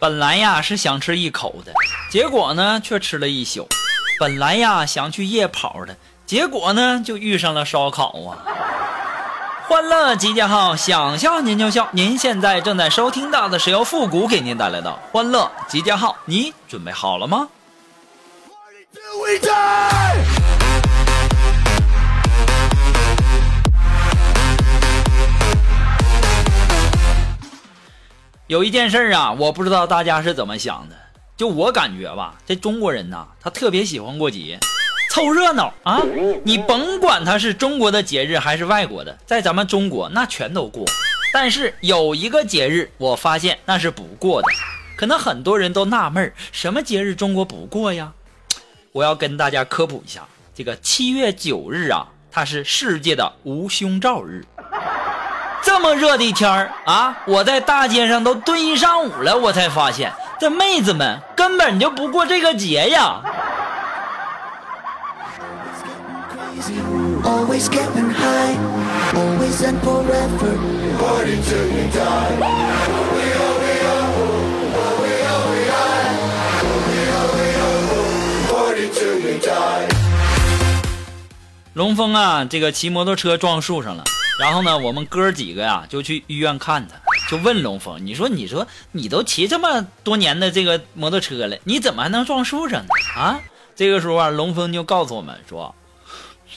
本来呀是想吃一口的，结果呢却吃了一宿。本来呀想去夜跑的，结果呢就遇上了烧烤啊！欢乐集结号，想笑您就笑。您现在正在收听到的是由复古给您带来的欢乐集结号，你准备好了吗？有一件事啊，我不知道大家是怎么想的。就我感觉吧，这中国人呐，他特别喜欢过节，凑热闹啊。你甭管他是中国的节日还是外国的，在咱们中国那全都过。但是有一个节日，我发现那是不过的。可能很多人都纳闷，什么节日中国不过呀？我要跟大家科普一下，这个七月九日啊，它是世界的无胸罩日。这么热的天儿啊，我在大街上都蹲一上午了，我才发现这妹子们根本就不过这个节呀。龙峰啊，这个骑摩托车撞树上了。然后呢，我们哥几个呀就去医院看他，就问龙峰：“你说，你说，你都骑这么多年的这个摩托车了，你怎么还能撞树上呢？”啊，这个时候啊，龙峰就告诉我们说：“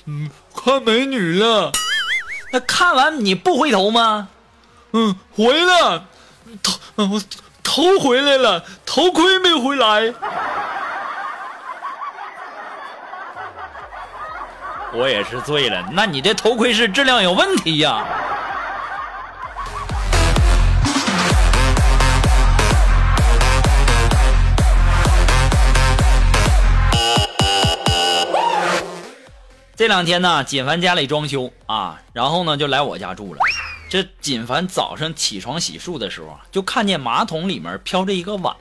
嗯，看美女了。那看完你不回头吗？嗯，回了，头，头回来了，头盔没回来。”我也是醉了，那你这头盔是质量有问题呀？这两天呢，锦凡家里装修啊，然后呢就来我家住了。这锦凡早上起床洗漱的时候，就看见马桶里面飘着一个碗，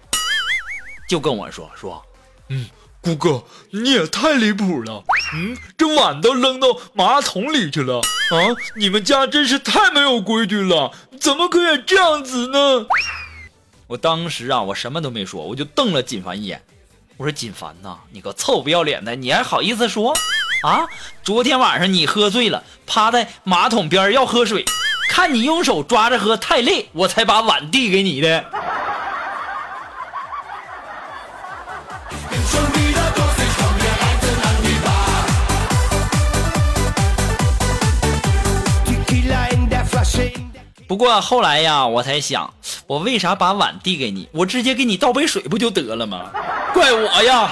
就跟我说说，嗯。姑哥，你也太离谱了！嗯，这碗都扔到马桶里去了啊！你们家真是太没有规矩了，怎么可以这样子呢？我当时啊，我什么都没说，我就瞪了锦凡一眼。我说：“锦凡呐，你个臭不要脸的，你还好意思说？啊，昨天晚上你喝醉了，趴在马桶边要喝水，看你用手抓着喝太累，我才把碗递给你的。”不过后来呀，我才想，我为啥把碗递给你？我直接给你倒杯水不就得了吗？怪我呀！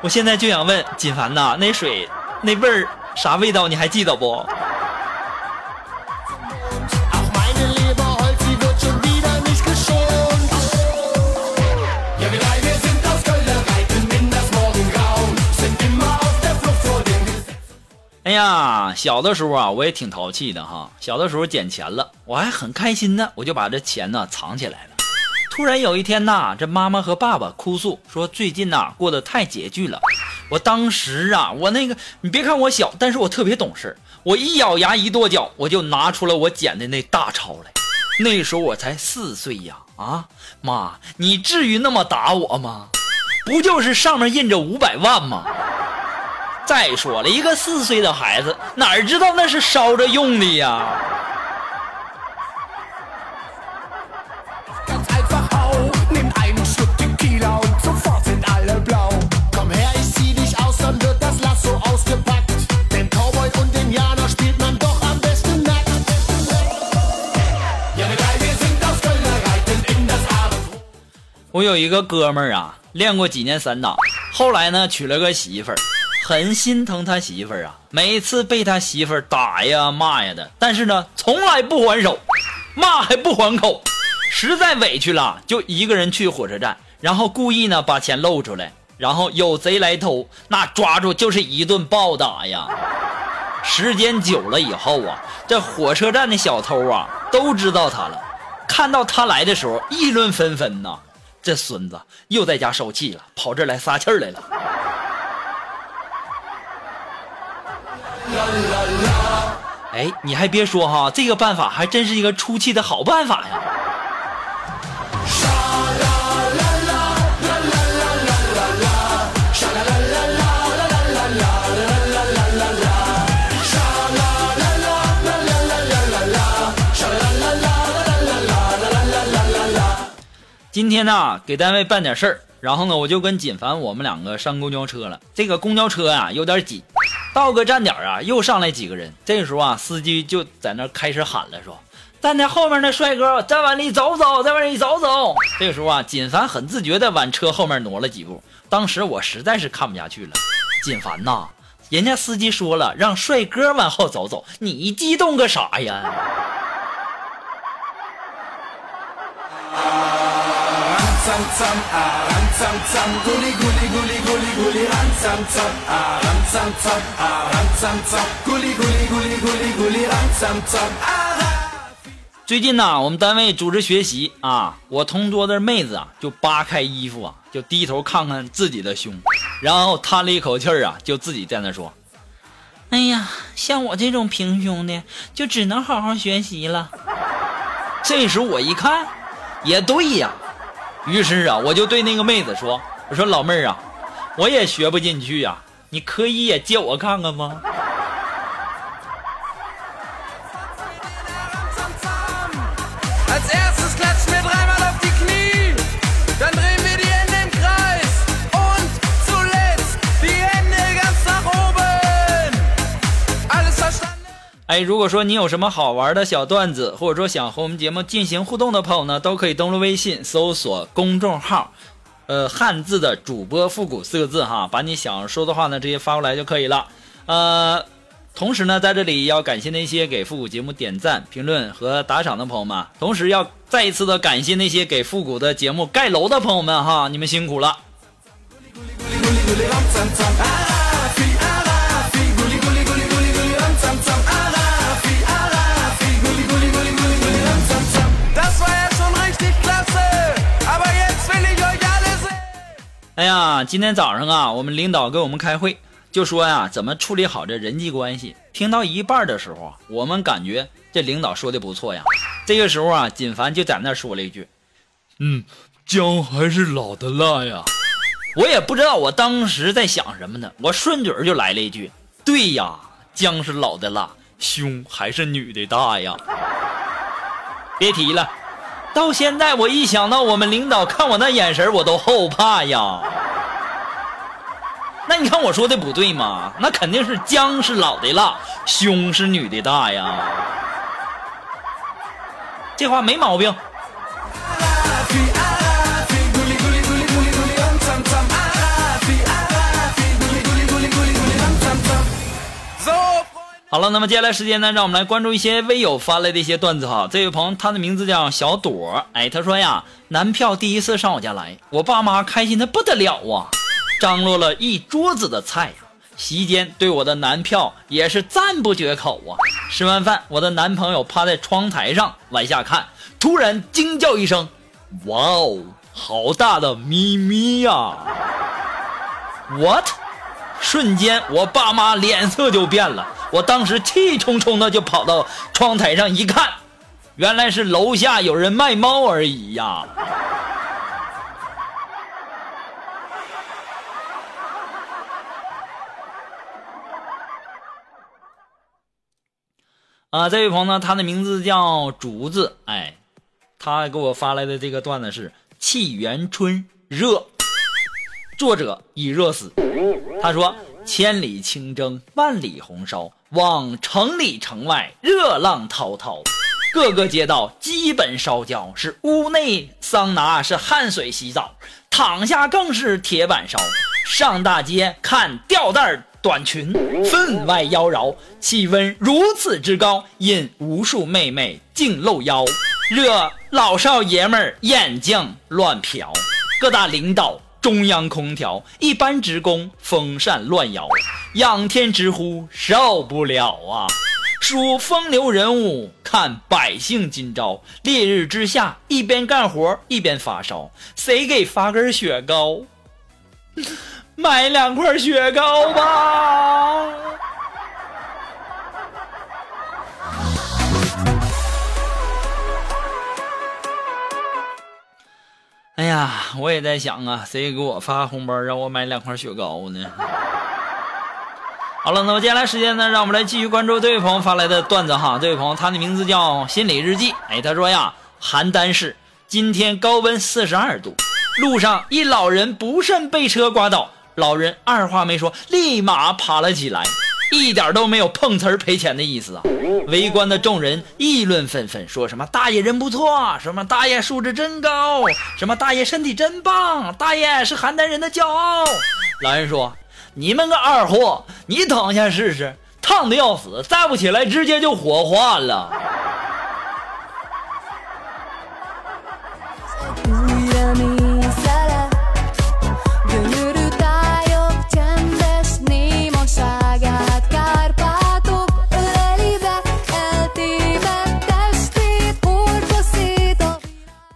我现在就想问锦凡呐，那水那味儿啥味道？你还记得不？哎呀，小的时候啊，我也挺淘气的哈。小的时候捡钱了，我还很开心呢，我就把这钱呢藏起来了。突然有一天呐，这妈妈和爸爸哭诉说最近呐过得太拮据了。我当时啊，我那个你别看我小，但是我特别懂事。我一咬牙一跺脚，我就拿出了我捡的那大钞来。那时候我才四岁呀，啊妈，你至于那么打我吗？不就是上面印着五百万吗？再说了，一个四岁的孩子哪知道那是烧着用的呀？我有一个哥们儿啊，练过几年散打，后来呢娶了个媳妇儿。很心疼他媳妇儿啊，每次被他媳妇儿打呀骂呀的，但是呢，从来不还手，骂还不还口，实在委屈了，就一个人去火车站，然后故意呢把钱露出来，然后有贼来偷，那抓住就是一顿暴打呀。时间久了以后啊，这火车站的小偷啊都知道他了，看到他来的时候议论纷纷呐。这孙子又在家受气了，跑这来撒气儿来了。哎，你还别说哈，这个办法还真是一个出气的好办法呀。今天呢，给单位办点事儿，然后呢，我就跟锦凡我们两个上公交车了。这个公交车呀有点挤，到个站点啊，又上来几个人。这个时候啊，司机就在那开始喊了，说：“站在后面那帅哥，再往里走走，再往里走走。”这个时候啊，锦凡很自觉地往车后面挪了几步。当时我实在是看不下去了，锦凡呐，人家司机说了让帅哥往后走走，你激动个啥呀？最近呢，我们单位组织学习啊，我同桌的妹子啊，就扒开衣服啊，就低头看看自己的胸，然后叹了一口气儿啊，就自己在那说：“哎呀，像我这种平胸的，就只能好好学习了。”这时我一看，也对呀。于是啊，我就对那个妹子说：“我说老妹儿啊，我也学不进去呀，你可以也借我看看吗？”哎，如果说你有什么好玩的小段子，或者说想和我们节目进行互动的朋友呢，都可以登录微信搜索公众号，呃，汉字的主播复古四个字哈，把你想说的话呢直接发过来就可以了。呃，同时呢，在这里要感谢那些给复古节目点赞、评论和打赏的朋友们，同时要再一次的感谢那些给复古的节目盖楼的朋友们哈，你们辛苦了。哎呀，今天早上啊，我们领导给我们开会，就说呀，怎么处理好这人际关系。听到一半的时候啊，我们感觉这领导说的不错呀。这个时候啊，锦凡就在那说了一句：“嗯，姜还是老的辣呀。”我也不知道我当时在想什么呢，我顺嘴就来了一句：“对呀，姜是老的辣，胸还是女的大呀。”别提了。到现在，我一想到我们领导看我那眼神，我都后怕呀。那你看我说的不对吗？那肯定是姜是老的辣，胸是女的大呀。这话没毛病。好了，那么接下来时间呢，让我们来关注一些微友发来的一些段子哈。这位朋友，他的名字叫小朵，哎，他说呀，男票第一次上我家来，我爸妈开心的不得了啊，张罗了一桌子的菜呀。席间对我的男票也是赞不绝口啊。吃完饭，我的男朋友趴在窗台上往下看，突然惊叫一声：“哇哦，好大的咪咪呀！”What？瞬间，我爸妈脸色就变了。我当时气冲冲的就跑到窗台上一看，原来是楼下有人卖猫而已呀！啊，这位朋友呢，他的名字叫竹子，哎，他给我发来的这个段子是《沁园春·热》，作者已热死。他说：“千里清蒸，万里红烧。”往城里城外热浪滔滔，各个街道基本烧焦，是屋内桑拿，是汗水洗澡，躺下更是铁板烧。上大街看吊带短裙，分外妖娆，气温如此之高，引无数妹妹尽露腰，惹老少爷们儿眼睛乱瞟。各大领导。中央空调，一般职工风扇乱摇，仰天直呼受不了啊！数风流人物，看百姓今朝。烈日之下，一边干活一边发烧，谁给发根雪糕？买两块雪糕吧。哎呀，我也在想啊，谁给我发红包让我买两块雪糕呢？好了，那么接下来时间呢，让我们来继续关注这位朋友发来的段子哈。这位朋友他的名字叫心理日记，哎，他说呀，邯郸市今天高温四十二度，路上一老人不慎被车刮倒，老人二话没说，立马爬了起来。一点都没有碰瓷儿赔钱的意思啊！围观的众人议论纷纷，说什么大爷人不错，什么大爷素质真高，什么大爷身体真棒，大爷是邯郸人的骄傲。老人说：“你们个二货，你躺下试试，烫的要死，再不起来直接就火化了。”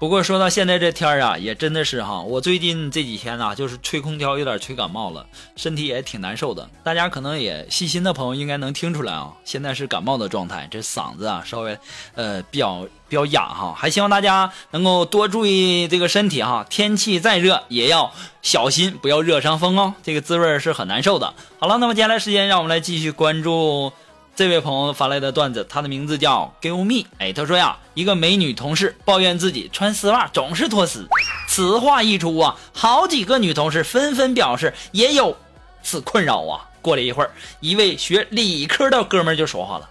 不过说到现在这天儿啊，也真的是哈，我最近这几天呐，就是吹空调有点吹感冒了，身体也挺难受的。大家可能也细心的朋友应该能听出来啊，现在是感冒的状态，这嗓子啊稍微呃比较比较哑哈。还希望大家能够多注意这个身体哈，天气再热也要小心，不要热伤风哦，这个滋味是很难受的。好了，那么接下来时间让我们来继续关注。这位朋友发来的段子，他的名字叫 Give Me。哎，他说呀，一个美女同事抱怨自己穿丝袜总是脱丝。此话一出啊，好几个女同事纷纷表示也有此困扰啊。过了一会儿，一位学理科的哥们就说话了：“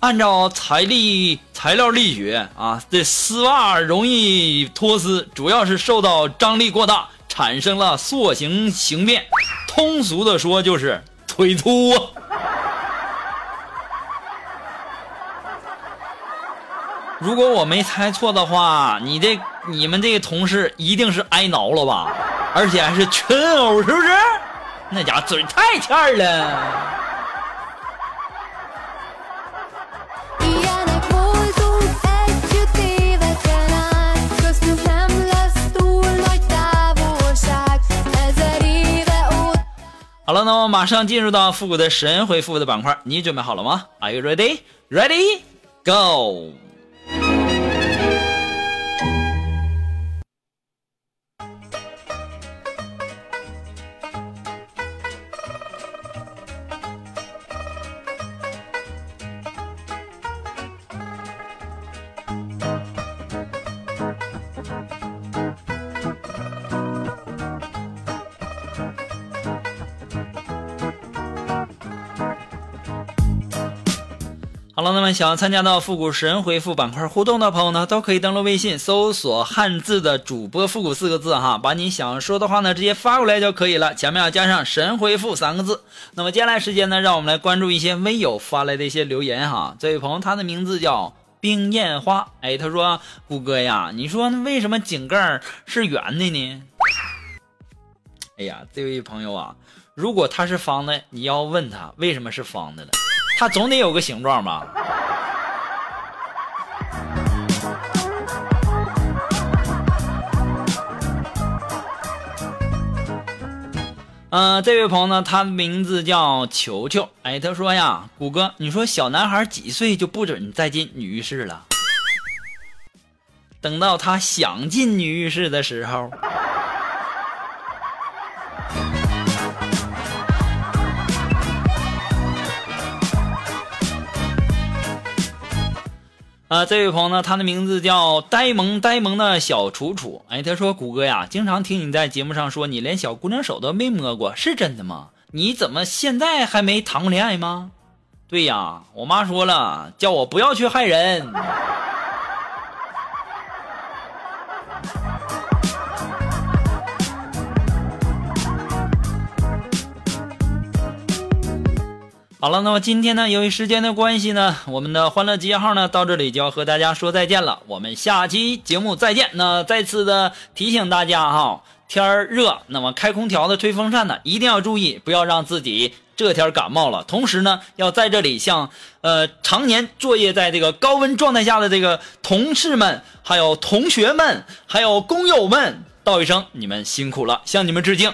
按照材力材料力学啊，这丝袜容易脱丝，主要是受到张力过大，产生了塑形形变。通俗的说，就是腿粗啊。”如果我没猜错的话，你这你们这个同事一定是挨挠了吧？而且还是群殴，是不是？那家嘴太欠了。好了，那么马上进入到复古的神回复的板块，你准备好了吗？Are you ready? Ready? Go! 好了，那么想要参加到复古神回复板块互动的朋友呢，都可以登录微信搜索“汉字的主播复古”四个字哈，把你想说的话呢直接发过来就可以了，前面要加上“神回复”三个字。那么接下来时间呢，让我们来关注一些微友发来的一些留言哈。这位朋友他的名字叫冰艳花，哎，他说：“谷歌呀，你说为什么井盖是圆的呢？”哎呀，这位朋友啊，如果它是方的，你要问他为什么是方的了。它总得有个形状吧？嗯，这位朋友呢，他的名字叫球球。哎，他说呀，谷歌，你说小男孩几岁就不准再进女浴室了？等到他想进女浴室的时候。啊，这位朋友呢，他的名字叫呆萌呆萌的小楚楚。哎，他说：“谷歌呀，经常听你在节目上说你连小姑娘手都没摸过，是真的吗？你怎么现在还没谈过恋爱吗？”对呀，我妈说了，叫我不要去害人。好了，那么今天呢，由于时间的关系呢，我们的欢乐集结号呢到这里就要和大家说再见了。我们下期节目再见。那再次的提醒大家哈，天儿热，那么开空调的、吹风扇的一定要注意，不要让自己这天感冒了。同时呢，要在这里向呃常年作业在这个高温状态下的这个同事们、还有同学们、还有工友们道一声，你们辛苦了，向你们致敬。